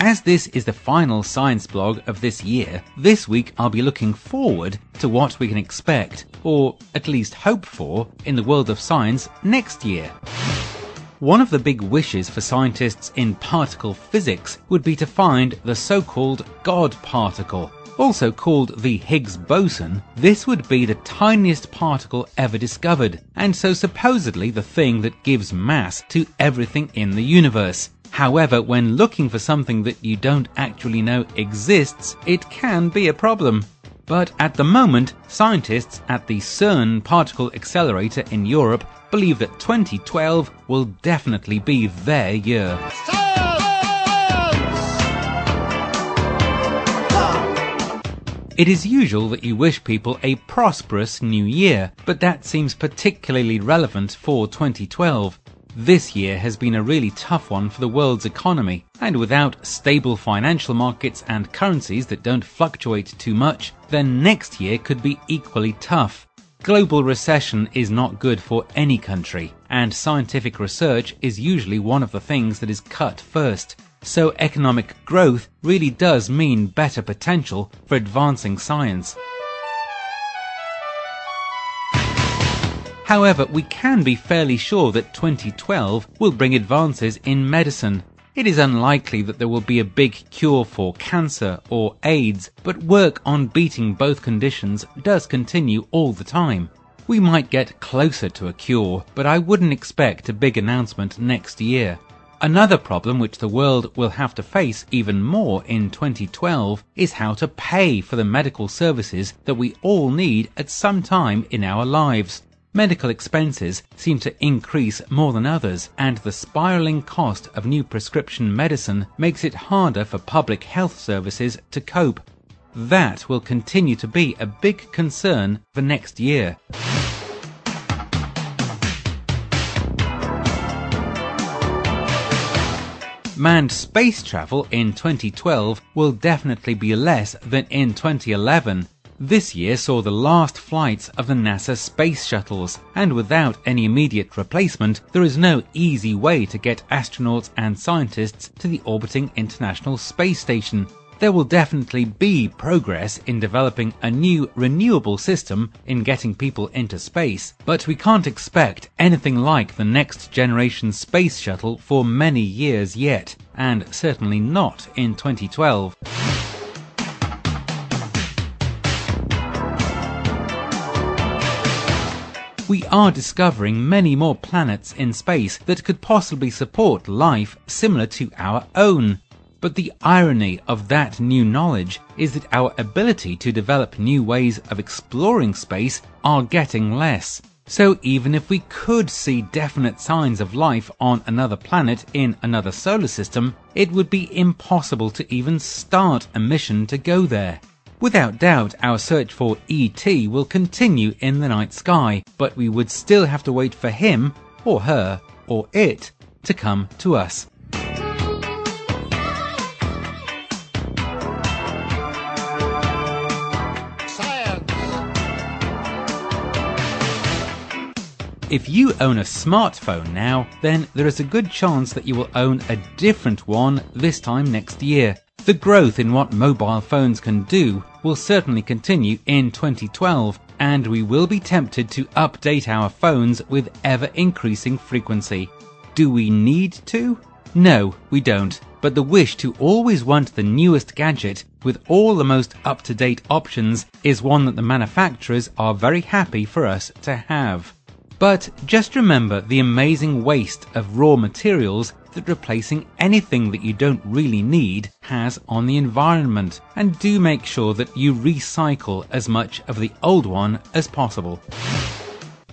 As this is the final science blog of this year, this week I'll be looking forward to what we can expect, or at least hope for, in the world of science next year. One of the big wishes for scientists in particle physics would be to find the so-called God particle. Also called the Higgs boson, this would be the tiniest particle ever discovered, and so supposedly the thing that gives mass to everything in the universe. However, when looking for something that you don't actually know exists, it can be a problem. But at the moment, scientists at the CERN particle accelerator in Europe believe that 2012 will definitely be their year. It is usual that you wish people a prosperous new year, but that seems particularly relevant for 2012. This year has been a really tough one for the world's economy, and without stable financial markets and currencies that don't fluctuate too much, then next year could be equally tough. Global recession is not good for any country, and scientific research is usually one of the things that is cut first. So economic growth really does mean better potential for advancing science. However, we can be fairly sure that 2012 will bring advances in medicine. It is unlikely that there will be a big cure for cancer or AIDS, but work on beating both conditions does continue all the time. We might get closer to a cure, but I wouldn't expect a big announcement next year. Another problem which the world will have to face even more in 2012 is how to pay for the medical services that we all need at some time in our lives. Medical expenses seem to increase more than others, and the spiraling cost of new prescription medicine makes it harder for public health services to cope. That will continue to be a big concern for next year. Manned space travel in 2012 will definitely be less than in 2011. This year saw the last flights of the NASA space shuttles, and without any immediate replacement, there is no easy way to get astronauts and scientists to the orbiting International Space Station. There will definitely be progress in developing a new renewable system in getting people into space, but we can't expect anything like the next generation space shuttle for many years yet, and certainly not in 2012. We are discovering many more planets in space that could possibly support life similar to our own. But the irony of that new knowledge is that our ability to develop new ways of exploring space are getting less. So even if we could see definite signs of life on another planet in another solar system, it would be impossible to even start a mission to go there. Without doubt, our search for ET will continue in the night sky, but we would still have to wait for him, or her, or it to come to us. If you own a smartphone now, then there is a good chance that you will own a different one this time next year. The growth in what mobile phones can do will certainly continue in 2012, and we will be tempted to update our phones with ever increasing frequency. Do we need to? No, we don't. But the wish to always want the newest gadget with all the most up to date options is one that the manufacturers are very happy for us to have. But just remember the amazing waste of raw materials that replacing anything that you don't really need has on the environment, and do make sure that you recycle as much of the old one as possible.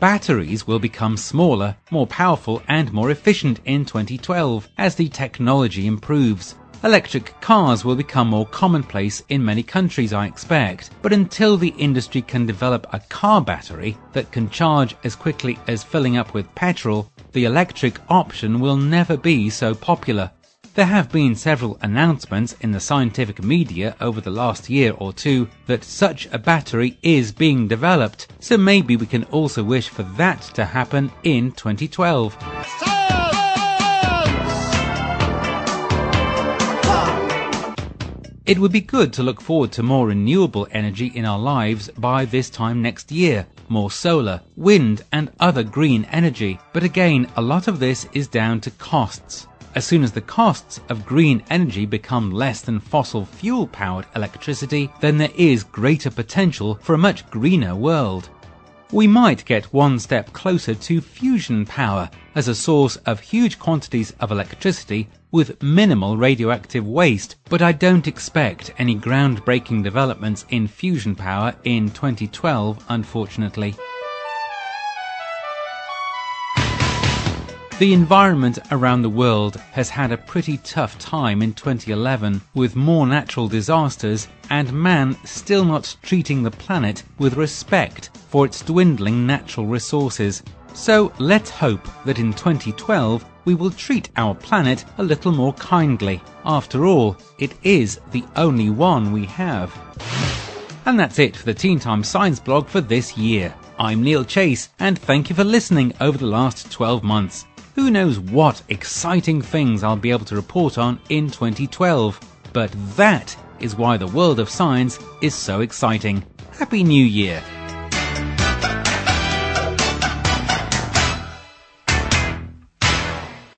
Batteries will become smaller, more powerful, and more efficient in 2012 as the technology improves. Electric cars will become more commonplace in many countries, I expect, but until the industry can develop a car battery that can charge as quickly as filling up with petrol, the electric option will never be so popular. There have been several announcements in the scientific media over the last year or two that such a battery is being developed, so maybe we can also wish for that to happen in 2012. It would be good to look forward to more renewable energy in our lives by this time next year. More solar, wind and other green energy. But again, a lot of this is down to costs. As soon as the costs of green energy become less than fossil fuel powered electricity, then there is greater potential for a much greener world. We might get one step closer to fusion power as a source of huge quantities of electricity with minimal radioactive waste, but I don't expect any groundbreaking developments in fusion power in 2012, unfortunately. The environment around the world has had a pretty tough time in 2011 with more natural disasters and man still not treating the planet with respect for its dwindling natural resources. So let's hope that in 2012 we will treat our planet a little more kindly. After all, it is the only one we have. And that's it for the Teen Time Science blog for this year. I'm Neil Chase and thank you for listening over the last 12 months. Who knows what exciting things I'll be able to report on in 2012. But that is why the world of science is so exciting. Happy New Year!